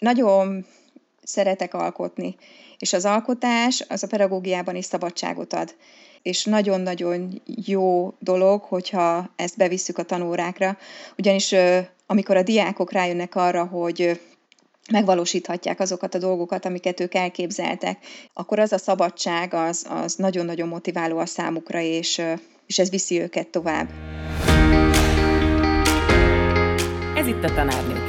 nagyon szeretek alkotni, és az alkotás az a pedagógiában is szabadságot ad. És nagyon-nagyon jó dolog, hogyha ezt bevisszük a tanórákra, ugyanis amikor a diákok rájönnek arra, hogy megvalósíthatják azokat a dolgokat, amiket ők elképzeltek, akkor az a szabadság az, az nagyon-nagyon motiváló a számukra, és, és ez viszi őket tovább. Ez itt a tanárnő,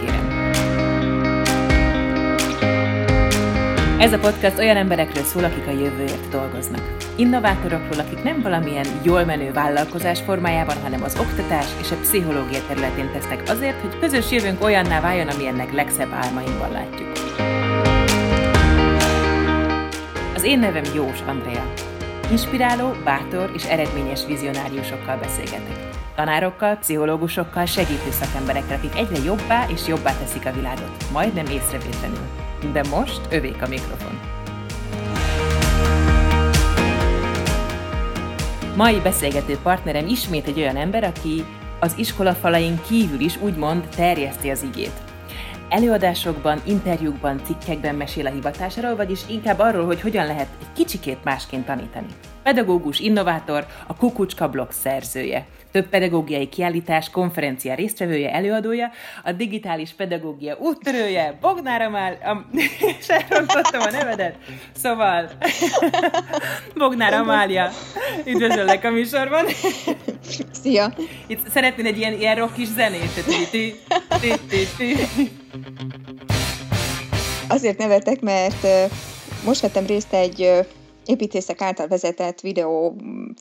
Ez a podcast olyan emberekről szól, akik a jövőért dolgoznak. Innovátorokról, akik nem valamilyen jól menő vállalkozás formájában, hanem az oktatás és a pszichológia területén tesznek azért, hogy közös jövőnk olyanná váljon, amilyennek legszebb álmainkban látjuk. Az én nevem Jós Andrea. Inspiráló, bátor és eredményes vizionáriusokkal beszélgetek. Tanárokkal, pszichológusokkal, segítő szakemberekkel, akik egyre jobbá és jobbá teszik a világot, majdnem észrevétlenül. De most övék a mikrofon. Mai beszélgető partnerem ismét egy olyan ember, aki az iskola falain kívül is úgymond terjeszti az igét. Előadásokban, interjúkban, cikkekben mesél a hivatásáról, vagyis inkább arról, hogy hogyan lehet egy kicsikét másként tanítani. Pedagógus, innovátor, a Kukucska blog szerzője több pedagógiai kiállítás, konferencia résztvevője, előadója, a digitális pedagógia úttörője, Bognár Amál... Am... elrontottam a nevedet. Szóval, Bognár Amália, üdvözöllek a műsorban. Szia! Itt szeretnél egy ilyen, ilyen rock kis zenét? Azért nevetek, mert most vettem részt egy építészek által vezetett videó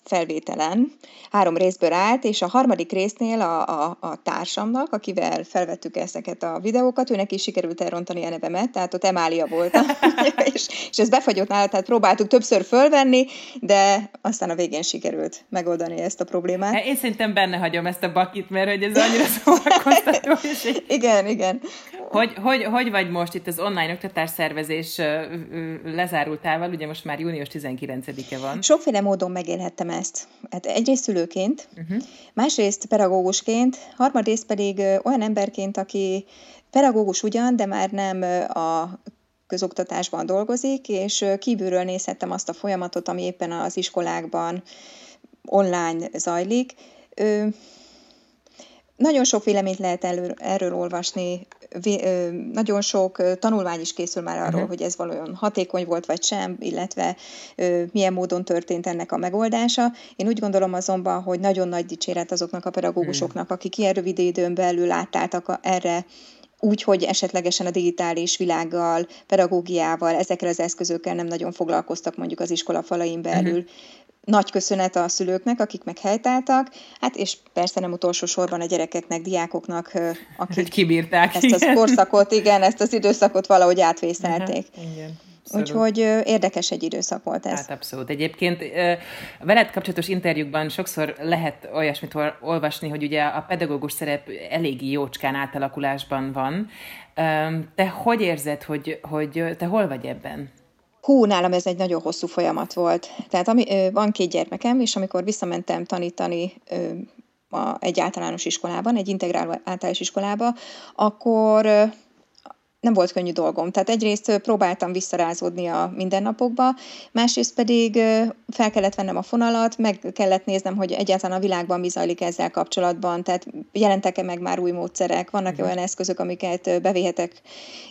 felvételen három részből állt, és a harmadik résznél a, a, a társamnak, akivel felvettük ezeket a videókat, őnek is sikerült elrontani a nevemet, tehát ott Emália volt, és, és ez befagyott nála, tehát próbáltuk többször fölvenni, de aztán a végén sikerült megoldani ezt a problémát. Hát én szerintem benne hagyom ezt a bakit, mert hogy ez annyira szórakoztató. És igen, igen. Hogy, hogy, hogy vagy most itt az online oktatás szervezés lezárultával, ugye most már június 19-e van. Sokféle módon megélhettem ezt. Hát egyrészt szülőként, uh-huh. másrészt pedagógusként, harmadrészt pedig olyan emberként, aki pedagógus ugyan, de már nem a közoktatásban dolgozik, és kívülről nézhettem azt a folyamatot, ami éppen az iskolákban online zajlik. Nagyon sok véleményt lehet elő, erről olvasni, nagyon sok tanulmány is készül már arról, uh-huh. hogy ez valójában hatékony volt vagy sem, illetve milyen módon történt ennek a megoldása. Én úgy gondolom azonban, hogy nagyon nagy dicséret azoknak a pedagógusoknak, uh-huh. akik ilyen rövid időn belül átálltak erre úgy, hogy esetlegesen a digitális világgal, pedagógiával, ezekkel az eszközökkel nem nagyon foglalkoztak mondjuk az iskola falain belül. Uh-huh nagy köszönet a szülőknek, akik meg helytáltak, hát és persze nem utolsó sorban a gyerekeknek, diákoknak, akik kibírták. Ezt igen. az korszakot, igen, ezt az időszakot valahogy átvészelték. Uh-huh, igen. Úgyhogy érdekes egy időszak volt ez. Hát abszolút. Egyébként veled kapcsolatos interjúkban sokszor lehet olyasmit olvasni, hogy ugye a pedagógus szerep eléggé jócskán átalakulásban van. Te hogy érzed, hogy, hogy te hol vagy ebben? Hú, nálam ez egy nagyon hosszú folyamat volt. Tehát ami, van két gyermekem, és amikor visszamentem tanítani egy általános iskolában, egy integráló általános iskolába, akkor nem volt könnyű dolgom. Tehát egyrészt próbáltam visszarázódni a mindennapokba, másrészt pedig fel kellett vennem a fonalat, meg kellett néznem, hogy egyáltalán a világban mi zajlik ezzel kapcsolatban, tehát jelentek-e meg már új módszerek, vannak-e olyan eszközök, amiket bevihetek,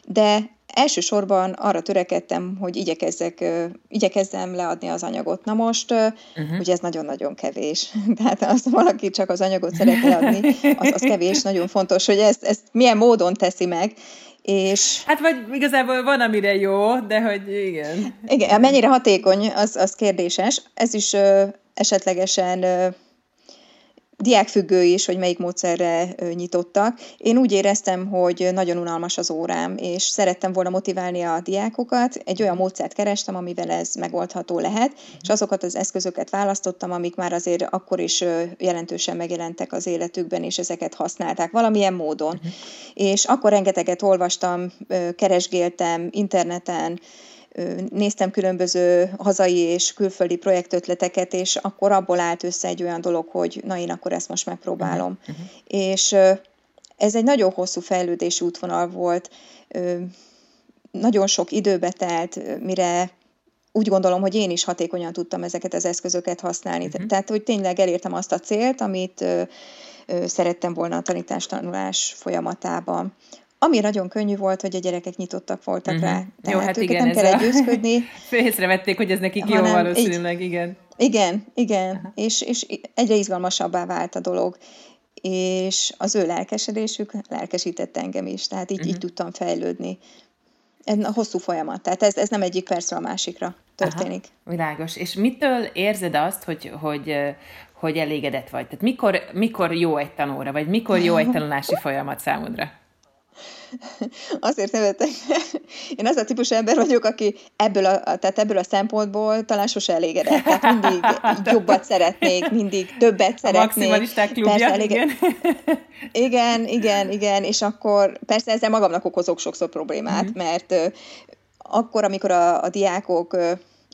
de elsősorban arra törekedtem, hogy igyekezzek, igyekezzem leadni az anyagot. Na most, uh-huh. ugye ez nagyon-nagyon kevés. Tehát azt valaki csak az anyagot szeret leadni, az, az kevés, nagyon fontos, hogy ezt, ezt milyen módon teszi meg. És... Hát vagy igazából van, amire jó, de hogy igen. Igen, mennyire hatékony, az, az kérdéses. Ez is ö, esetlegesen ö, diákfüggő is, hogy melyik módszerre nyitottak. Én úgy éreztem, hogy nagyon unalmas az órám, és szerettem volna motiválni a diákokat. Egy olyan módszert kerestem, amivel ez megoldható lehet, és azokat az eszközöket választottam, amik már azért akkor is jelentősen megjelentek az életükben, és ezeket használták valamilyen módon. Uh-huh. És akkor rengeteget olvastam, keresgéltem interneten, néztem különböző hazai és külföldi projektötleteket, és akkor abból állt össze egy olyan dolog, hogy na én akkor ezt most megpróbálom. Uh-huh. És ez egy nagyon hosszú fejlődési útvonal volt. nagyon sok időbe telt, mire úgy gondolom, hogy én is hatékonyan tudtam ezeket az eszközöket használni. Uh-huh. Tehát, hogy tényleg elértem azt a célt, amit szerettem volna a tanítás-tanulás folyamatában. Ami nagyon könnyű volt, hogy a gyerekek nyitottak voltak uh-huh. rá. Tehát jó, hát igen, nem kell győzködni. Észrevették, hogy ez nekik jó valószínűleg, igen. Igen, igen, és, és egyre izgalmasabbá vált a dolog és az ő lelkesedésük lelkesített engem is, tehát így, uh-huh. így tudtam fejlődni. Ez a hosszú folyamat, tehát ez, ez nem egyik percről a másikra történik. Aha, világos. És mitől érzed azt, hogy, hogy, hogy elégedett vagy? Tehát mikor, mikor jó egy tanóra, vagy mikor jó egy tanulási folyamat számodra? Azért nevetek, én az a típus ember vagyok, aki ebből a, tehát ebből a szempontból talán sose elégedett. Tehát mindig jobbat szeretnék, mindig többet szeretnék. A maximalisták klubja, persze, elég... igen. igen, igen, igen, és akkor persze ezzel magamnak okozok sokszor problémát, mm-hmm. mert akkor, amikor a, a diákok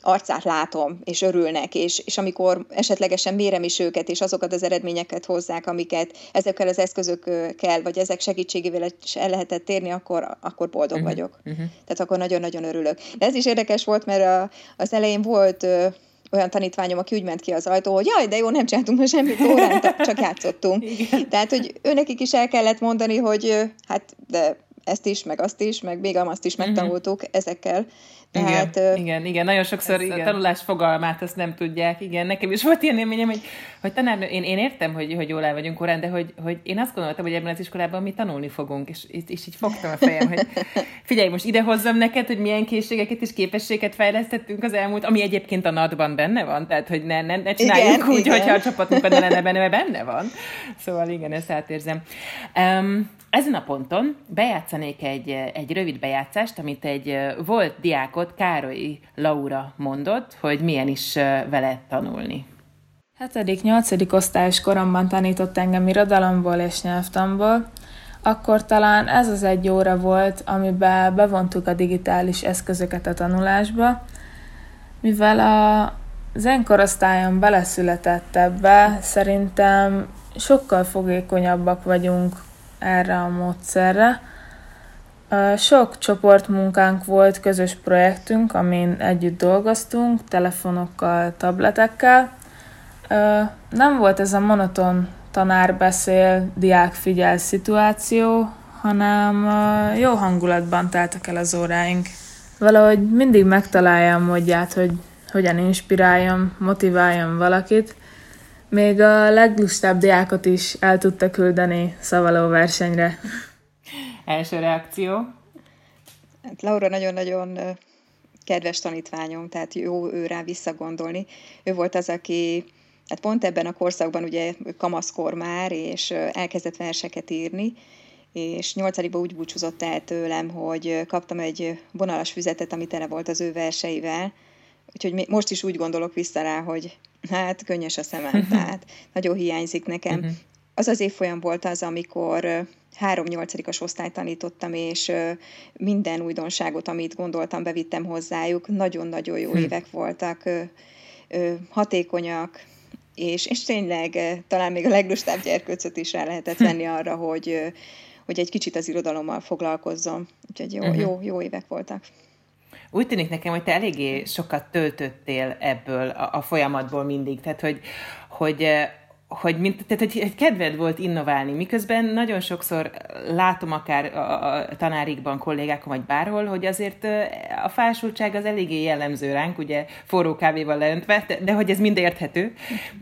arcát látom, és örülnek, és, és amikor esetlegesen mérem is őket, és azokat az eredményeket hozzák, amiket ezekkel az eszközökkel, vagy ezek segítségével el lehetett térni, akkor, akkor boldog uh-huh, vagyok. Uh-huh. Tehát akkor nagyon-nagyon örülök. De ez is érdekes volt, mert a, az elején volt ö, olyan tanítványom, aki úgy ment ki az ajtó, hogy jaj, de jó, nem csináltunk most semmit órán, csak játszottunk. Igen. Tehát, hogy őnekik is el kellett mondani, hogy hát de ezt is, meg azt is, meg még azt is megtanultuk uh-huh. ezekkel. Tehát, igen, uh, igen, igen, nagyon sokszor igen. a tanulás fogalmát azt nem tudják, igen, nekem is volt ilyen élményem, hogy, hogy tanár, én, én értem, hogy, hogy jól el vagyunk korán, de hogy, hogy én azt gondoltam, hogy ebben az iskolában mi tanulni fogunk, és, és, és így fogtam a fejem, hogy figyelj, most ide hozzam neked, hogy milyen készségeket és képességeket fejlesztettünk az elmúlt, ami egyébként a NAD-ban benne van, tehát hogy ne, ne, ne csináljuk igen, úgy, igen. hogyha a csapatmunkban ne lenne benne, mert benne van. Szóval igen, ezt átérzem. Um, ezen a ponton bejátszanék egy, egy rövid bejátszást, amit egy volt diákot, Károly Laura mondott, hogy milyen is vele tanulni. 7.-8. osztályos koromban tanított engem irodalomból és nyelvtanból, akkor talán ez az egy óra volt, amiben bevontuk a digitális eszközöket a tanulásba, mivel a zenkorosztályon beleszületett ebbe, szerintem sokkal fogékonyabbak vagyunk erre a módszerre. Sok csoportmunkánk volt, közös projektünk, amin együtt dolgoztunk, telefonokkal, tabletekkel. Nem volt ez a monoton tanár beszél, diák figyel szituáció, hanem jó hangulatban teltek el az óráink. Valahogy mindig megtaláljam módját, hogy hogyan inspiráljam, motiváljam valakit, még a leglustább diákot is el tudta küldeni szavaló versenyre. Első reakció? Hát Laura nagyon-nagyon kedves tanítványom, tehát jó ő rá visszagondolni. Ő volt az, aki hát pont ebben a korszakban ugye kamaszkor már, és elkezdett verseket írni, és nyolcadikban úgy búcsúzott el tőlem, hogy kaptam egy vonalas füzetet, ami tele volt az ő verseivel, úgyhogy most is úgy gondolok vissza rá, hogy hát könnyes a szemem, tehát nagyon hiányzik nekem. Uh-huh. Az az évfolyam volt az, amikor három nyolcadikos osztályt tanítottam, és minden újdonságot, amit gondoltam, bevittem hozzájuk. Nagyon-nagyon jó hm. évek voltak, hatékonyak, és, és tényleg talán még a leglustább gyerkőcöt is rá lehetett venni arra, hogy, hogy egy kicsit az irodalommal foglalkozzon. Úgyhogy jó, uh-huh. jó, jó évek voltak. Úgy tűnik nekem, hogy te eléggé sokat töltöttél ebből a, a folyamatból mindig, tehát hogy, hogy hogy, mint, tehát, hogy, hogy kedved volt innoválni, miközben nagyon sokszor látom akár a, a tanárikban, kollégákon, vagy bárhol, hogy azért a fásultság az eléggé jellemző ránk, ugye forró kávéval leöntve, de, de hogy ez mind érthető,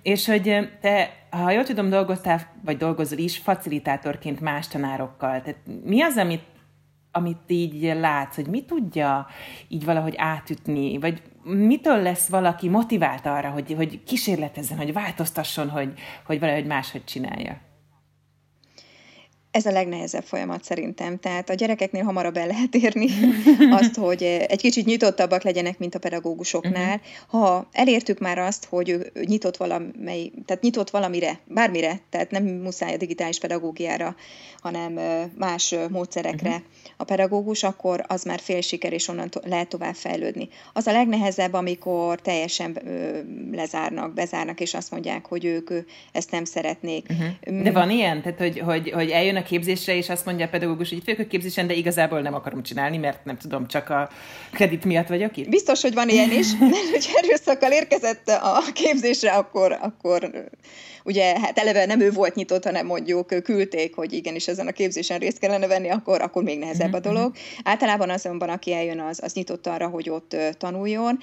és hogy te, ha jól tudom, dolgoztál, vagy dolgozol is facilitátorként más tanárokkal, tehát mi az, amit amit így látsz, hogy mi tudja így valahogy átütni, vagy mitől lesz valaki motivált arra, hogy, hogy kísérletezzen, hogy változtasson, hogy, hogy valahogy máshogy csinálja? Ez a legnehezebb folyamat szerintem. Tehát a gyerekeknél hamarabb el lehet érni azt, hogy egy kicsit nyitottabbak legyenek, mint a pedagógusoknál. Uh-huh. Ha elértük már azt, hogy ő nyitott valamely, tehát nyitott valamire, bármire, tehát nem muszáj a digitális pedagógiára, hanem más módszerekre uh-huh. a pedagógus, akkor az már fél siker, és onnan to- lehet tovább fejlődni. Az a legnehezebb, amikor teljesen lezárnak, bezárnak, és azt mondják, hogy ők ezt nem szeretnék. Uh-huh. De van ilyen? Tehát, hogy, hogy, hogy eljönnek képzésre, és azt mondja a pedagógus, hogy itt vagyok a képzésen, de igazából nem akarom csinálni, mert nem tudom, csak a kredit miatt vagyok itt? Biztos, hogy van ilyen is, mert hogy erőszakkal érkezett a képzésre, akkor, akkor ugye hát eleve nem ő volt nyitott, hanem mondjuk küldték, hogy igenis ezen a képzésen részt kellene venni, akkor, akkor még nehezebb a dolog. Általában azonban, aki eljön, az, az nyitott arra, hogy ott tanuljon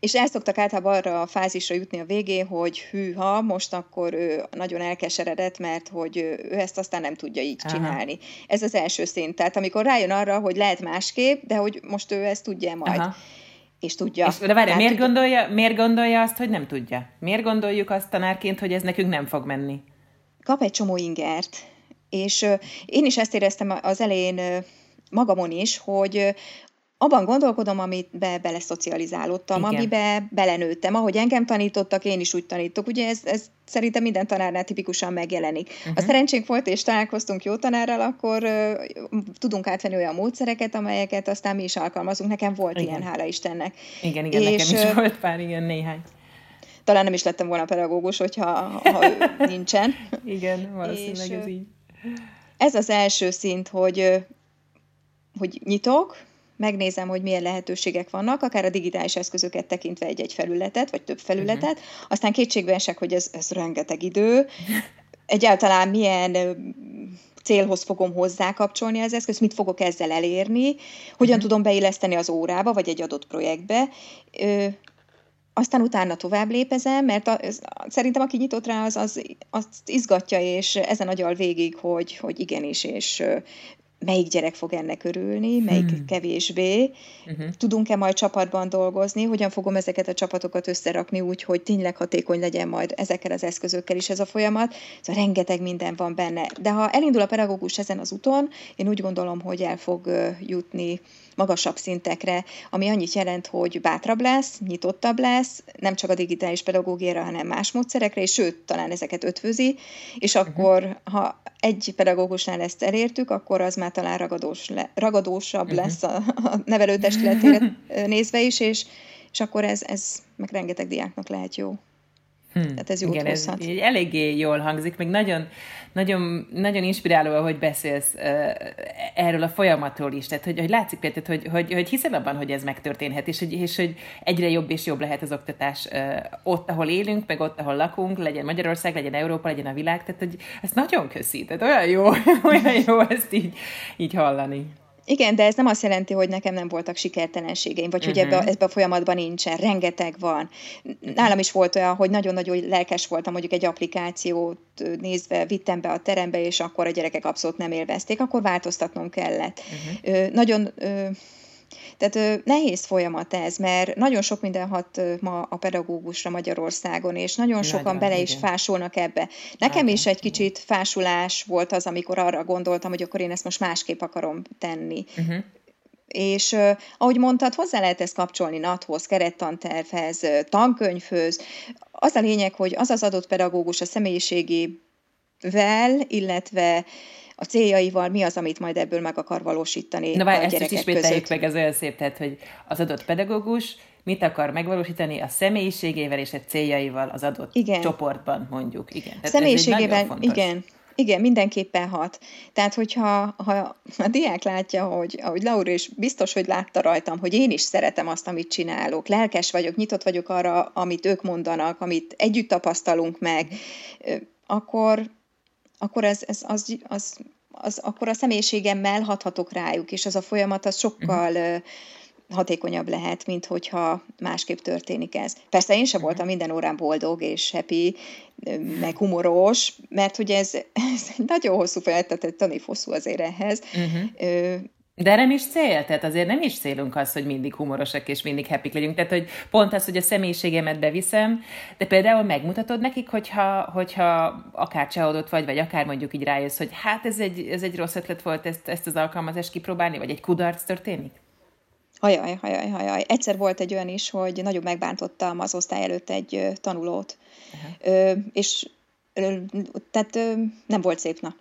és el szoktak általában arra a fázisra jutni a végén, hogy hűha, most akkor ő nagyon elkeseredett, mert hogy ő ezt aztán nem tudja így Aha. csinálni. Ez az első szint. Tehát amikor rájön arra, hogy lehet másképp, de hogy most ő ezt tudja majd. Aha. És tudja. És, de várj, miért, gondolja, miért gondolja azt, hogy nem tudja? Miért gondoljuk azt tanárként, hogy ez nekünk nem fog menni? Kap egy csomó ingert. És én is ezt éreztem az elején uh, magamon is, hogy abban gondolkodom, amit be, beleszocializálódtam, Igen. amibe belenőttem. Ahogy engem tanítottak, én is úgy tanítok. Ugye ez, ez szerintem minden tanárnál tipikusan megjelenik. Uh-huh. A szerencsénk volt, és találkoztunk jó tanárral, akkor uh, tudunk átvenni olyan módszereket, amelyeket aztán mi is alkalmazunk. Nekem volt igen. ilyen, hála Istennek. Igen, igen, és, nekem is volt pár, igen, néhány. Talán nem is lettem volna pedagógus, hogyha ha nincsen. Igen, valószínűleg és, ez így. Ez az első szint, hogy, hogy nyitok, megnézem, hogy milyen lehetőségek vannak, akár a digitális eszközöket tekintve egy-egy felületet, vagy több felületet, uh-huh. aztán kétségbe esek, hogy ez, ez rengeteg idő, egyáltalán milyen célhoz fogom hozzá kapcsolni az eszközt, mit fogok ezzel elérni, hogyan uh-huh. tudom beilleszteni az órába, vagy egy adott projektbe. Ö, aztán utána tovább lépezem, mert a, szerintem aki nyitott rá, az, az azt izgatja, és ezen agyal végig, hogy, hogy igenis, és melyik gyerek fog ennek örülni, melyik hmm. kevésbé, uh-huh. tudunk-e majd csapatban dolgozni, hogyan fogom ezeket a csapatokat összerakni úgy, hogy tényleg hatékony legyen majd ezekkel az eszközökkel is ez a folyamat. Szóval rengeteg minden van benne. De ha elindul a pedagógus ezen az úton, én úgy gondolom, hogy el fog jutni magasabb szintekre, ami annyit jelent, hogy bátrabb lesz, nyitottabb lesz, nem csak a digitális pedagógiára, hanem más módszerekre, és sőt, talán ezeket ötvözi, és mhm. akkor, uh-huh. ha egy pedagógusnál ezt elértük, akkor az már talán ragadós le, ragadósabb uh-huh. lesz a, a nevelőtestületére nézve is, és, és akkor ez, ez meg rengeteg diáknak lehet jó. Hmm. Tehát ez jót Igen, ez eléggé jól hangzik, meg nagyon, nagyon, nagyon inspiráló, ahogy beszélsz uh, erről a folyamatról is. Tehát, hogy, hogy látszik például, hogy, hogy, hogy hiszel abban, hogy ez megtörténhet, és hogy, és hogy egyre jobb és jobb lehet az oktatás uh, ott, ahol élünk, meg ott, ahol lakunk, legyen Magyarország, legyen Európa, legyen a világ. Tehát, hogy ezt nagyon köszi. Tehát olyan jó, olyan jó ezt így, így hallani. Igen, de ez nem azt jelenti, hogy nekem nem voltak sikertelenségeim, vagy uh-huh. hogy ebbe, mhm. ebbe a folyamatban nincsen. Rengeteg van. Nálam is volt olyan, hogy nagyon-nagyon lelkes voltam, mondjuk egy applikációt nézve vittem be a terembe, és akkor a gyerekek abszolút nem élvezték, akkor változtatnom kellett. Uh-huh. Ö, nagyon... Ö, tehát nehéz folyamat ez, mert nagyon sok minden hat ma a pedagógusra Magyarországon, és nagyon sokan nagyon, bele is igen. fásulnak ebbe. Nekem nagyon, is egy kicsit fásulás volt az, amikor arra gondoltam, hogy akkor én ezt most másképp akarom tenni. Uh-huh. És uh, ahogy mondtad, hozzá lehet ezt kapcsolni NAT-hoz, kerettantervhez, tankönyvhöz. Az a lényeg, hogy az az adott pedagógus a személyiségével, illetve a céljaival, mi az, amit majd ebből meg akar valósítani Na, várj, ezt is között. meg, ez olyan szép, tehát, hogy az adott pedagógus mit akar megvalósítani a személyiségével és a céljaival az adott igen. csoportban, mondjuk. Igen. Tehát személyiségével, igen, igen, mindenképpen hat. Tehát, hogyha ha a diák látja, hogy, ahogy Laura is biztos, hogy látta rajtam, hogy én is szeretem azt, amit csinálok, lelkes vagyok, nyitott vagyok arra, amit ők mondanak, amit együtt tapasztalunk meg, akkor, akkor ez, ez az, az, az, akkor a személyiségemmel hathatok rájuk, és az a folyamat az sokkal uh-huh. hatékonyabb lehet, mint hogyha másképp történik ez. Persze én sem uh-huh. voltam minden órán boldog és happy, meg humoros, mert hogy ez, ez nagyon hosszú folyamat, tehát egy tanéfosszú azért ehhez. Uh-huh. De nem is cél, tehát azért nem is célunk az, hogy mindig humorosak és mindig happy legyünk. Tehát, hogy pont az, hogy a személyiségemet beviszem, de például megmutatod nekik, hogyha, hogyha akár csalódott vagy, vagy akár mondjuk így rájössz, hogy hát ez egy, ez egy rossz ötlet volt ezt, ezt az alkalmazást kipróbálni, vagy egy kudarc történik? Hajaj, hajaj, hajaj. Egyszer volt egy olyan is, hogy nagyon megbántottam az osztály előtt egy tanulót, ö, és ö, tehát ö, nem volt szép nap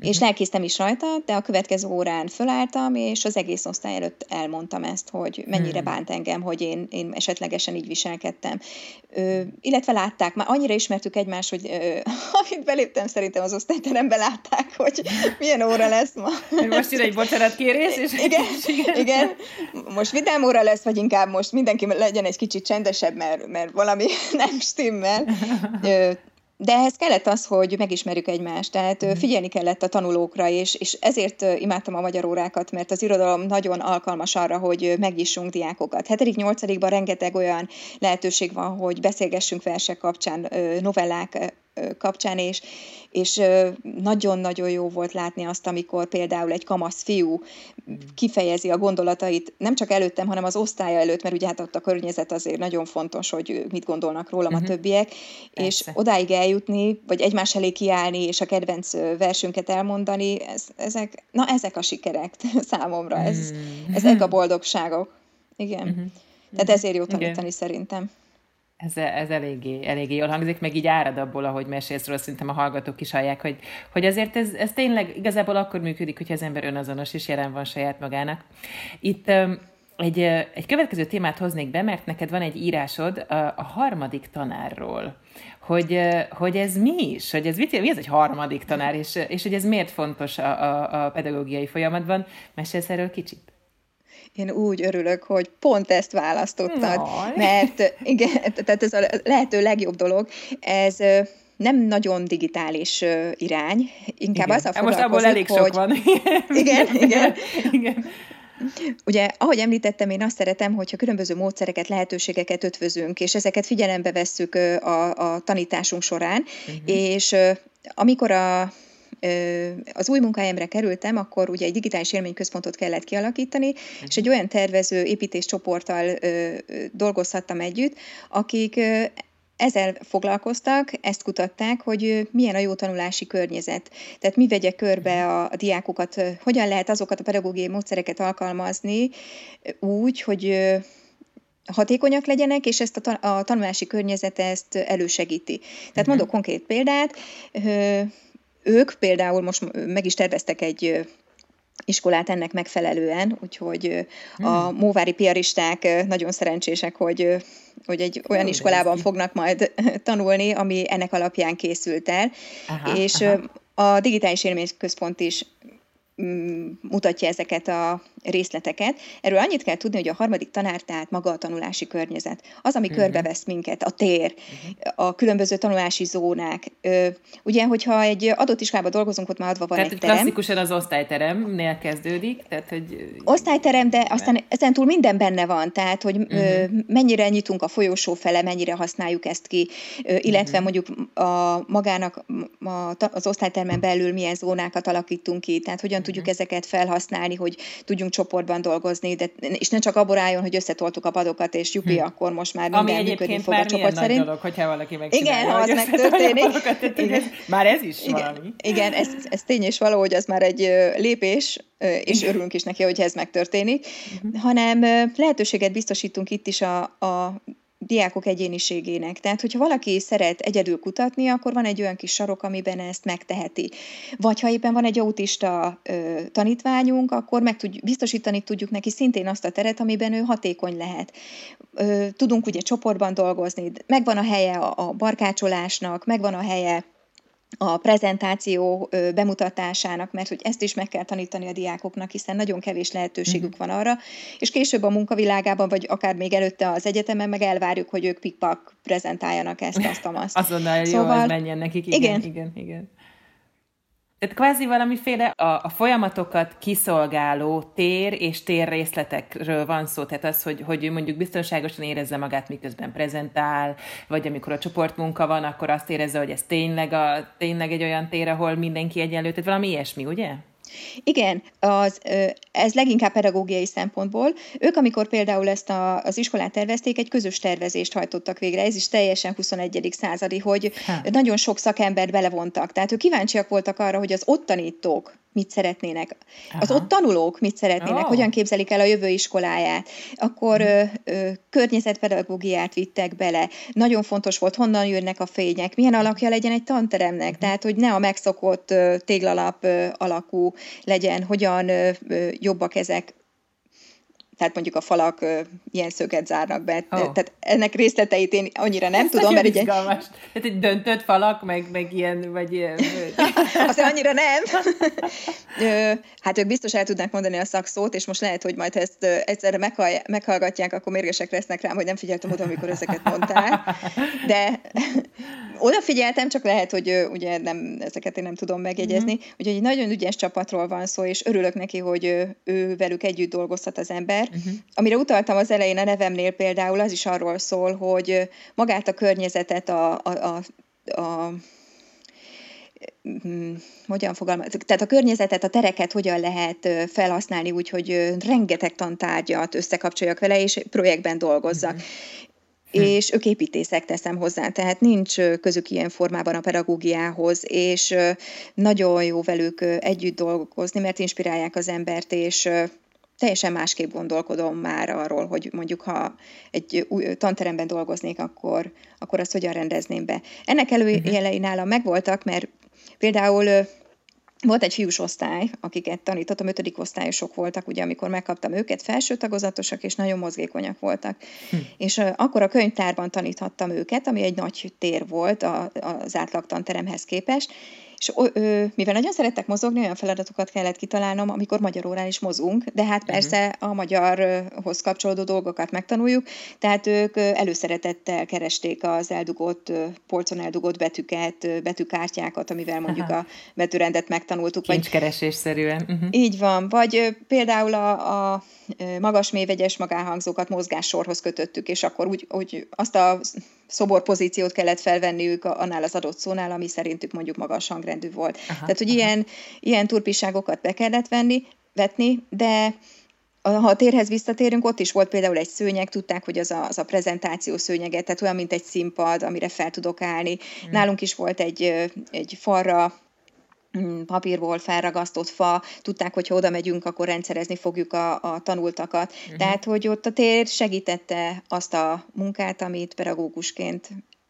és lelkéztem is rajta, de a következő órán fölálltam, és az egész osztály előtt elmondtam ezt, hogy mennyire hmm. bánt engem, hogy én, én esetlegesen így viselkedtem. Ö, illetve látták, már annyira ismertük egymást, hogy ö, amit beléptem, szerintem az osztályterembe látták, hogy milyen óra lesz ma. Most jön egy bocsánatkérés, és... Igen, igen, igen. Most vidám óra lesz, vagy inkább most mindenki legyen egy kicsit csendesebb, mert, mert valami nem stimmel. De ehhez kellett az, hogy megismerjük egymást, tehát mm. figyelni kellett a tanulókra, és, és ezért imádtam a magyar órákat, mert az irodalom nagyon alkalmas arra, hogy megnyissunk diákokat. 7.-8.-ban rengeteg olyan lehetőség van, hogy beszélgessünk versek kapcsán, novellák kapcsán, és, és nagyon-nagyon jó volt látni azt, amikor például egy kamasz fiú kifejezi a gondolatait, nem csak előttem, hanem az osztálya előtt, mert ugye hát ott a környezet azért nagyon fontos, hogy mit gondolnak rólam uh-huh. a mhm. többiek, Persze. és odáig eljutni, vagy egymás elé kiállni, és a kedvenc versünket elmondani, ez, ezek, na ezek a sikerek számomra, ez, uh-huh. ezek a boldogságok. Igen. Uh-huh. Tehát ezért jó tanítani Igen. szerintem. Ez, ez eléggé, eléggé jól hangzik, meg így árad abból, ahogy mesélsz róla, szerintem a hallgatók is hallják, hogy, hogy azért ez, ez tényleg igazából akkor működik, hogyha az ember önazonos és jelen van saját magának. Itt egy, egy következő témát hoznék be, mert neked van egy írásod a, a harmadik tanárról. Hogy, hogy ez mi is? Hogy ez mit, mi ez egy harmadik tanár, és, és hogy ez miért fontos a, a, a pedagógiai folyamatban? Mesélsz erről kicsit? Én úgy örülök, hogy pont ezt választottad, no. mert igen, tehát ez a lehető legjobb dolog. Ez nem nagyon digitális irány, inkább igen. az a Most abból elég hogy... sok van. igen, igen. igen. Ugye, ahogy említettem, én azt szeretem, hogyha különböző módszereket, lehetőségeket ötvözünk, és ezeket figyelembe vesszük a, a tanításunk során, uh-huh. és amikor a az új munkahelyemre kerültem, akkor ugye egy digitális élményközpontot kellett kialakítani, és egy olyan tervező építéscsoporttal dolgozhattam együtt, akik ezzel foglalkoztak, ezt kutatták, hogy milyen a jó tanulási környezet. Tehát mi vegye körbe a, a diákokat, hogyan lehet azokat a pedagógiai módszereket alkalmazni úgy, hogy hatékonyak legyenek, és ezt a, a tanulási környezet ezt elősegíti. Tehát uh-huh. mondok konkrét példát, ők például most meg is terveztek egy iskolát ennek megfelelően, úgyhogy hmm. a móvári piaristák nagyon szerencsések, hogy, hogy egy olyan iskolában fognak majd tanulni, ami ennek alapján készült el. Aha, és aha. a Digitális Élményközpont is Mm, mutatja ezeket a részleteket. Erről annyit kell tudni, hogy a harmadik tanár, tehát maga a tanulási környezet, az, ami uh-huh. körbevesz minket, a tér, uh-huh. a különböző tanulási zónák. Ugye, hogyha egy adott iskolában dolgozunk, ott már adva van tehát egy terem. klasszikusan az osztályteremnél kezdődik, tehát hogy... Osztályterem, de aztán ezen túl minden benne van, tehát, hogy uh-huh. mennyire nyitunk a folyosó fele, mennyire használjuk ezt ki, illetve uh-huh. mondjuk a magának az osztálytermen belül milyen zónákat alakítunk ki, tehát hogyan tudjuk uh-huh. ezeket felhasználni, hogy tudjunk csoportban dolgozni, de, és ne csak abból álljon, hogy összetoltuk a padokat, és jupi, hm. akkor most már minden Ami működni fog a csoport szerint. Dolog, hogyha valaki Igen, ha az megtörténik. Igen. Már ez is igen, valami. Igen, ez, ez tény és való, hogy az már egy lépés, és örülünk is neki, hogy ez megtörténik, uh-huh. hanem lehetőséget biztosítunk itt is a, a diákok egyéniségének. Tehát, hogyha valaki szeret egyedül kutatni, akkor van egy olyan kis sarok, amiben ezt megteheti. Vagy ha éppen van egy autista ö, tanítványunk, akkor meg tud, biztosítani tudjuk neki szintén azt a teret, amiben ő hatékony lehet. Ö, tudunk ugye csoportban dolgozni, megvan a helye a, a barkácsolásnak, megvan a helye a prezentáció bemutatásának, mert hogy ezt is meg kell tanítani a diákoknak, hiszen nagyon kevés lehetőségük mm. van arra, és később a munkavilágában, vagy akár még előtte az egyetemen meg elvárjuk, hogy ők pikpak prezentáljanak ezt, azt, azt. Azonnal szóval, jó, menjen nekik. Igen, igen, igen. igen. Tehát kvázi valamiféle a, a folyamatokat kiszolgáló tér és térrészletekről van szó, tehát az, hogy, hogy ő mondjuk biztonságosan érezze magát, miközben prezentál, vagy amikor a csoportmunka van, akkor azt érezze, hogy ez tényleg, a, tényleg egy olyan tér, ahol mindenki egyenlő, tehát valami ilyesmi, ugye? Igen, az, ez leginkább pedagógiai szempontból. Ők, amikor például ezt a, az iskolát tervezték, egy közös tervezést hajtottak végre. Ez is teljesen 21. századi, hogy ha. nagyon sok szakembert belevontak. Tehát ők kíváncsiak voltak arra, hogy az ott tanítók mit szeretnének, Aha. az ott tanulók mit szeretnének, oh. hogyan képzelik el a jövő iskoláját, akkor ö, ö, környezetpedagógiát vittek bele. Nagyon fontos volt, honnan jönnek a fények, milyen alakja legyen egy tanteremnek, tehát hogy ne a megszokott ö, téglalap ö, alakú legyen, hogyan ö, ö, jobbak ezek tehát mondjuk a falak ilyen szöget zárnak be. Oh. Tehát ennek részleteit én annyira nem Ez tudom, mert ugye... Tehát egy döntött falak, meg, meg ilyen, vagy ilyen... Azért annyira nem. hát ők biztos el tudnak mondani a szakszót, és most lehet, hogy majd ha ezt egyszerre meghallgatják, akkor mérgesek lesznek rám, hogy nem figyeltem oda, amikor ezeket mondták. De odafigyeltem, csak lehet, hogy ugye nem, ezeket én nem tudom megjegyezni. Mm-hmm. Úgyhogy egy nagyon ügyes csapatról van szó, és örülök neki, hogy ő velük együtt dolgozhat az ember. Uh-huh. Amire utaltam az elején a nevemnél például, az is arról szól, hogy magát a környezetet, a, a, a, a mm, hogyan fogalmaz, tehát a környezetet, a tereket hogyan lehet felhasználni úgy, hogy rengeteg tantárgyat összekapcsoljak vele, és projektben dolgozzak. Uh-huh. Hm. És ők építészek teszem hozzá, tehát nincs közük ilyen formában a pedagógiához, és nagyon jó velük együtt dolgozni, mert inspirálják az embert, és teljesen másképp gondolkodom már arról, hogy mondjuk ha egy új tanteremben dolgoznék, akkor, akkor azt hogyan rendezném be. Ennek előjelei nálam megvoltak, mert például volt egy fiús osztály, akiket tanítottam, ötödik osztályosok voltak, ugye, amikor megkaptam őket, felső tagozatosak, és nagyon mozgékonyak voltak. Hm. És uh, akkor a könyvtárban taníthattam őket, ami egy nagy tér volt a, az átlag tanteremhez képest, és ö, mivel nagyon szerettek mozogni, olyan feladatokat kellett kitalálnom, amikor magyar órán is mozgunk, de hát mhm. persze a magyarhoz kapcsolódó dolgokat megtanuljuk, tehát ők előszeretettel keresték az eldugott, polcon eldugott betűket, betűkártyákat, amivel mondjuk Aha. a betűrendet megtanultuk. Kincskeresésszerűen. Uh-huh. Így van, vagy például a, a magas mélyvegyes magánhangzókat mozgássorhoz kötöttük, és akkor úgy, úgy azt a szoborpozíciót kellett felvenniük annál az adott szónál, ami szerintük mondjuk magas hangrendű volt. Aha, Tehát, hogy aha. ilyen, ilyen turpiságokat be kellett venni, vetni, de ha a térhez visszatérünk, ott is volt például egy szőnyeg, tudták, hogy az a, az a prezentáció szőnyeget, tehát olyan, mint egy színpad, amire fel tudok állni. Hmm. Nálunk is volt egy, egy falra papírból felragasztott fa, tudták, hogy ha oda megyünk, akkor rendszerezni fogjuk a, a tanultakat. Uh-huh. Tehát, hogy ott a tér segítette azt a munkát, amit pedagógusként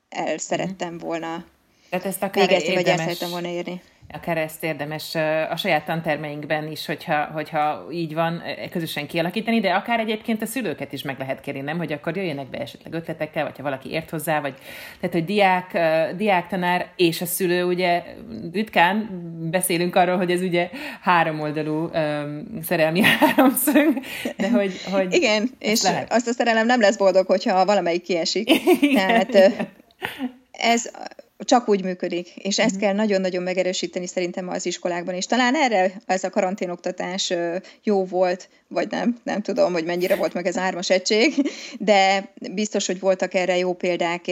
el szerettem mhm. volna Tehát ezt akár végezni, érdemes... vagy el szerettem volna érni akár ezt érdemes a saját tantermeinkben is, hogyha, hogyha így van, közösen kialakítani, de akár egyébként a szülőket is meg lehet kérni, nem, hogy akkor jöjjenek be esetleg ötletekkel, vagy ha valaki ért hozzá, vagy tehát, hogy diák, diáktanár és a szülő, ugye ritkán beszélünk arról, hogy ez ugye háromoldalú um, szerelmi háromszög, de hogy, hogy Igen, és lehet. azt a szerelem nem lesz boldog, hogyha valamelyik kiesik. Igen. Tehát ez csak úgy működik, és ezt uh-huh. kell nagyon-nagyon megerősíteni szerintem az iskolákban, és talán erre ez a karanténoktatás jó volt, vagy nem, nem tudom, hogy mennyire volt meg ez ármas egység, de biztos, hogy voltak erre jó példák,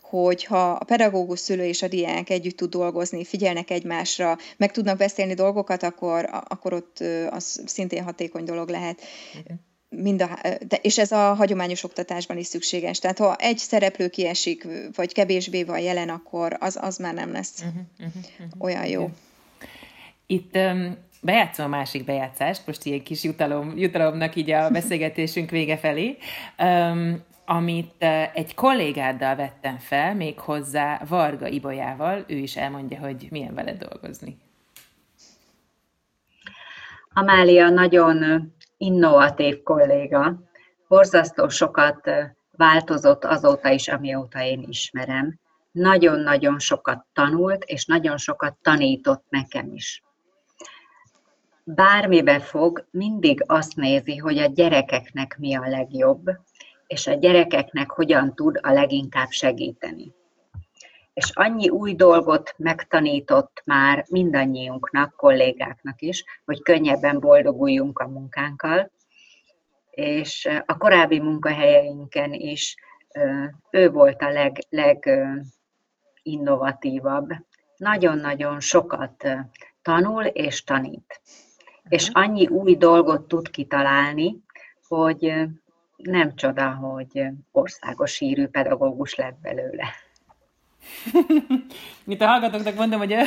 hogy ha a pedagógus szülő és a diák együtt tud dolgozni, figyelnek egymásra, meg tudnak beszélni dolgokat, akkor, akkor ott az szintén hatékony dolog lehet. Uh-huh mind a, de, és ez a hagyományos oktatásban is szükséges. Tehát ha egy szereplő kiesik, vagy kevésbé van jelen, akkor az, az már nem lesz uh-huh, uh-huh, uh-huh. olyan jó. Itt um, bejátszom a másik bejátszást, most ilyen kis jutalom, jutalomnak így a beszélgetésünk vége felé, um, amit uh, egy kollégáddal vettem fel, még hozzá Varga Ibolyával, ő is elmondja, hogy milyen vele dolgozni. Amália nagyon innovatív kolléga, borzasztó sokat változott azóta is, amióta én ismerem. Nagyon-nagyon sokat tanult, és nagyon sokat tanított nekem is. Bármibe fog, mindig azt nézi, hogy a gyerekeknek mi a legjobb, és a gyerekeknek hogyan tud a leginkább segíteni. És annyi új dolgot megtanított már mindannyiunknak, kollégáknak is, hogy könnyebben boldoguljunk a munkánkkal, és a korábbi munkahelyeinken is ő volt a leg, leginnovatívabb. Nagyon-nagyon sokat tanul és tanít. És mhm. annyi új dolgot tud kitalálni, hogy nem csoda, hogy országos hírű pedagógus lett belőle. Mint a hallgatóknak mondom, hogy a,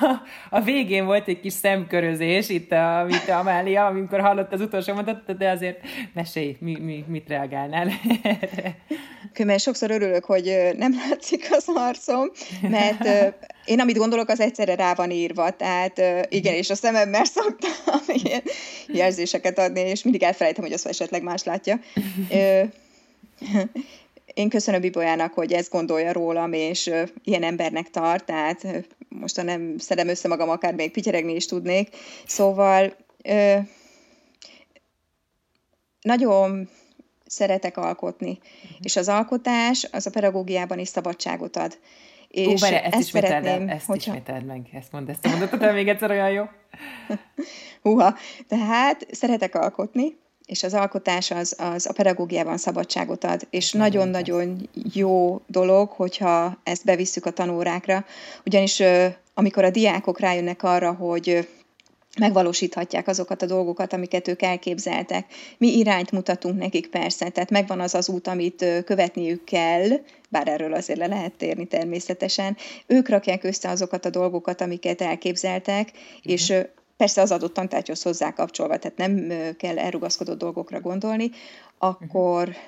a, a végén volt egy kis szemkörözés itt, a, amit Amália, amikor hallott az utolsó mondatot, de azért mesélj, mi, mi, mit reagálnál Mert sokszor örülök, hogy nem látszik az arcom, mert én amit gondolok, az egyszerre rá van írva, tehát igen, és a szememmel szoktam ilyen jelzéseket adni, és mindig elfelejtem, hogy azt esetleg más látja. Én köszönöm Bibolyának, hogy ezt gondolja rólam, és ilyen embernek tart, tehát most nem szedem össze magam, akár még pityeregni is tudnék. Szóval nagyon szeretek alkotni, uh-huh. és az alkotás az a pedagógiában is szabadságot ad. És Ó, bere, ezt, ezt szeretném, ezt hogyha... ismételd meg, ezt mondd, ezt a mondatot, még egyszer olyan jó. Húha, tehát szeretek alkotni, és az alkotás az, az a pedagógiában szabadságot ad, és nagyon-nagyon jó dolog, hogyha ezt bevisszük a tanórákra, ugyanis amikor a diákok rájönnek arra, hogy megvalósíthatják azokat a dolgokat, amiket ők elképzeltek. Mi irányt mutatunk nekik persze, tehát megvan az az út, amit követniük kell, bár erről azért le lehet térni természetesen. Ők rakják össze azokat a dolgokat, amiket elképzeltek, uh-huh. és persze az adott tantárgyhoz hozzá kapcsolva, tehát nem kell elrugaszkodott dolgokra gondolni, akkor, uh-huh.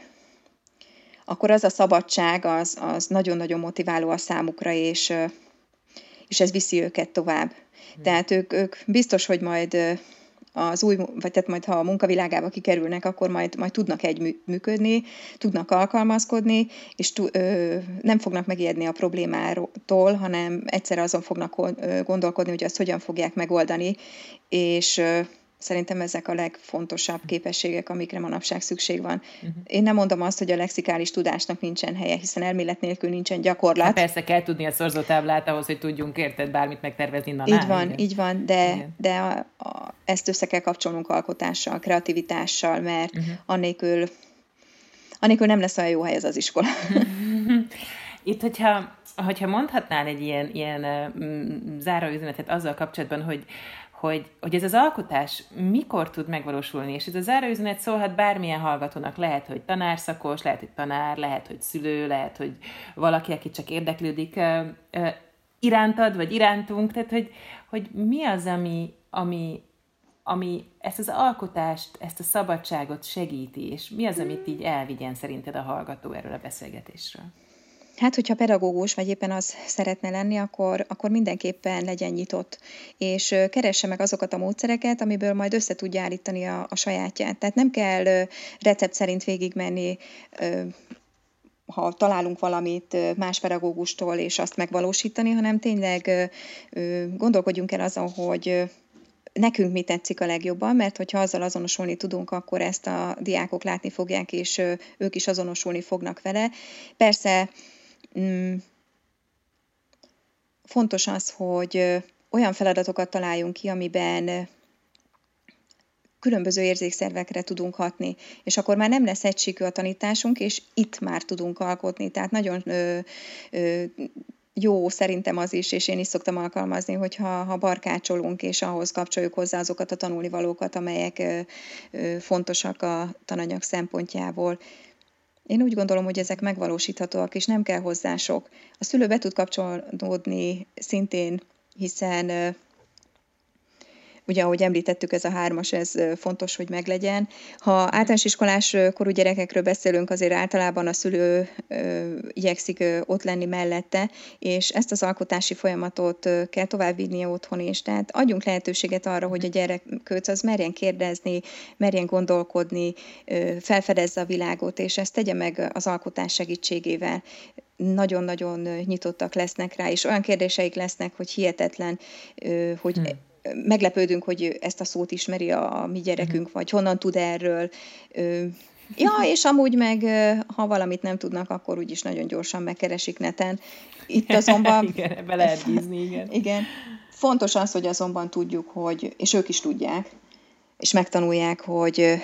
akkor az a szabadság az, az nagyon-nagyon motiváló a számukra, és, és ez viszi őket tovább. Uh-huh. Tehát ők, ők biztos, hogy majd az új, vagy tehát majd ha a munkavilágába kikerülnek, akkor majd, majd tudnak egy működni, tudnak alkalmazkodni, és t- ö, nem fognak megijedni a problémától, hanem egyszer azon fognak gondolkodni, hogy azt hogyan fogják megoldani, és ö, Szerintem ezek a legfontosabb képességek, amikre manapság szükség van. Uh-huh. Én nem mondom azt, hogy a lexikális tudásnak nincsen helye, hiszen elmélet nélkül nincsen gyakorlat. Hát persze kell tudni a szorzótáblát ahhoz, hogy tudjunk érted bármit megtervezni. Na, így van, igen. így van, de, de a, a, ezt össze kell kapcsolnunk alkotással, kreativitással, mert uh-huh. annélkül, annélkül nem lesz olyan jó hely ez az iskola. Itt, hogyha, hogyha mondhatnál egy ilyen, ilyen záróüzenetet azzal kapcsolatban, hogy hogy, hogy ez az alkotás mikor tud megvalósulni, és ez a záróüzenet szólhat bármilyen hallgatónak, lehet, hogy tanárszakos, lehet, hogy tanár, lehet, hogy szülő, lehet, hogy valaki, aki csak érdeklődik uh, uh, irántad, vagy irántunk, tehát hogy, hogy mi az, ami, ami, ami ezt az alkotást, ezt a szabadságot segíti, és mi az, amit így elvigyen szerinted a hallgató erről a beszélgetésről? Hát, hogyha pedagógus, vagy éppen az szeretne lenni, akkor, akkor mindenképpen legyen nyitott, és keresse meg azokat a módszereket, amiből majd össze tudja állítani a, a sajátját. Tehát nem kell recept szerint végigmenni, ha találunk valamit más pedagógustól, és azt megvalósítani, hanem tényleg gondolkodjunk el azon, hogy nekünk mi tetszik a legjobban, mert hogyha azzal azonosulni tudunk, akkor ezt a diákok látni fogják, és ők is azonosulni fognak vele. Persze fontos az, hogy olyan feladatokat találjunk ki, amiben különböző érzékszervekre tudunk hatni, és akkor már nem lesz egységű a tanításunk, és itt már tudunk alkotni. Tehát nagyon ö, ö, jó szerintem az is, és én is szoktam alkalmazni, hogyha ha barkácsolunk, és ahhoz kapcsoljuk hozzá azokat a tanulnivalókat, amelyek ö, ö, fontosak a tananyag szempontjából. Én úgy gondolom, hogy ezek megvalósíthatóak, és nem kell hozzá sok. A szülő be tud kapcsolódni szintén, hiszen ugye ahogy említettük, ez a hármas, ez fontos, hogy meglegyen. Ha általános iskolás korú gyerekekről beszélünk, azért általában a szülő igyekszik ott lenni mellette, és ezt az alkotási folyamatot kell továbbvinnie otthon is. Tehát adjunk lehetőséget arra, hogy a gyerek az merjen kérdezni, merjen gondolkodni, felfedezze a világot, és ezt tegye meg az alkotás segítségével nagyon-nagyon nyitottak lesznek rá, és olyan kérdéseik lesznek, hogy hihetetlen, hogy hmm meglepődünk, hogy ezt a szót ismeri a, a mi gyerekünk, vagy honnan tud erről. Ja, és amúgy meg, ha valamit nem tudnak, akkor úgyis nagyon gyorsan megkeresik neten. Itt azonban... igen, ebbe lehet bízni, igen. igen. Fontos az, hogy azonban tudjuk, hogy, és ők is tudják, és megtanulják, hogy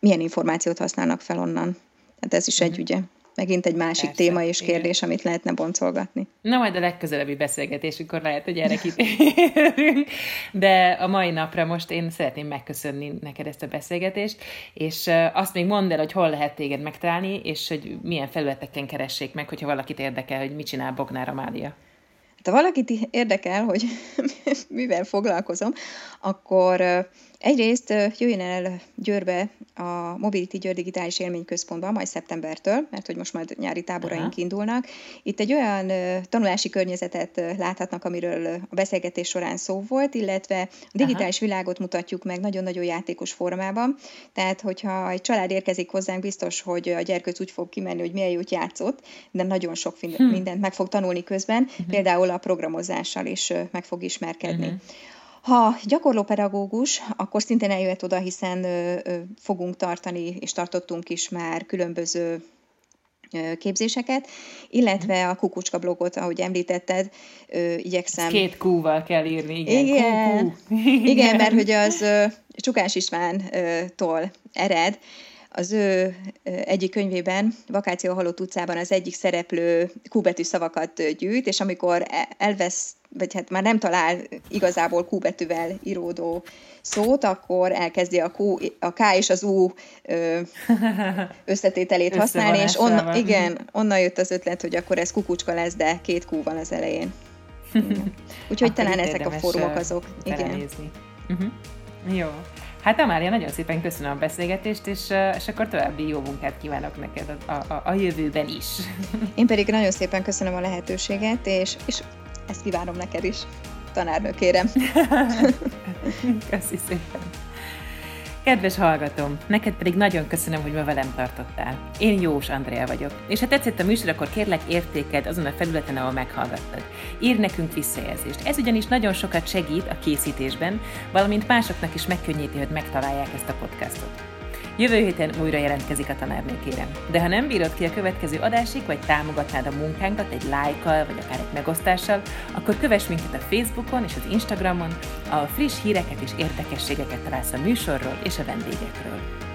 milyen információt használnak fel onnan. Hát ez is egy ügye. Megint egy másik Persze, téma és kérdés, igen. amit lehetne boncolgatni. Na majd a legközelebbi beszélgetésünkkor lehet, hogy erre kitérünk, de a mai napra most én szeretném megköszönni neked ezt a beszélgetést, és azt még mondd el, hogy hol lehet téged megtalálni, és hogy milyen felületeken keressék meg, hogyha valakit érdekel, hogy mit csinál Bognár Amália. Hát, ha valakit érdekel, hogy mivel foglalkozom, akkor Egyrészt jöjjön el Győrbe a Mobility Győr Digitális Élményközpontba, majd szeptembertől, mert hogy most majd nyári táboraink Aha. indulnak. Itt egy olyan tanulási környezetet láthatnak, amiről a beszélgetés során szó volt, illetve a digitális Aha. világot mutatjuk meg nagyon-nagyon játékos formában. Tehát, hogyha egy család érkezik hozzánk, biztos, hogy a gyerkőc úgy fog kimenni, hogy milyen jót játszott, de nagyon sok hm. mindent meg fog tanulni közben, uh-huh. például a programozással is meg fog ismerkedni. Uh-huh. Ha gyakorló pedagógus, akkor szintén eljöhet oda, hiszen fogunk tartani, és tartottunk is már különböző képzéseket, illetve a Kukucska blogot, ahogy említetted, igyekszem... Két Q-val kell írni, igen. Igen, igen. igen mert hogy az Csukás Istvántól ered, az ő egyik könyvében, Vakáció a Halott utcában az egyik szereplő kúbetű szavakat gyűjt, és amikor e, elvesz, vagy hát már nem talál igazából kúbetűvel íródó szót, akkor elkezdi a, Q, a K és az U összetételét használni, és onna, igen, onnan jött az ötlet, hogy akkor ez kukucska lesz, de két Q van az elején. Úgyhogy talán ezek a fórumok azok. Igen. Uh-huh. Jó. Hát Amália, nagyon szépen köszönöm a beszélgetést, és, és akkor további jó munkát kívánok neked a, a, a jövőben is. Én pedig nagyon szépen köszönöm a lehetőséget, és, és ezt kívánom neked is, tanárnőkérem. Köszi szépen. Kedves hallgatom, neked pedig nagyon köszönöm, hogy ma velem tartottál. Én Jós Andrea vagyok, és ha tetszett a műsor, akkor kérlek értéked azon a felületen, ahol meghallgattad. Ír nekünk visszajelzést. Ez ugyanis nagyon sokat segít a készítésben, valamint másoknak is megkönnyíti, hogy megtalálják ezt a podcastot. Jövő héten újra jelentkezik a tanárnőkérem. De ha nem bírod ki a következő adásig, vagy támogatnád a munkánkat egy lájkkal, vagy akár egy megosztással, akkor kövess minket a Facebookon és az Instagramon, a friss híreket és érdekességeket találsz a műsorról és a vendégekről.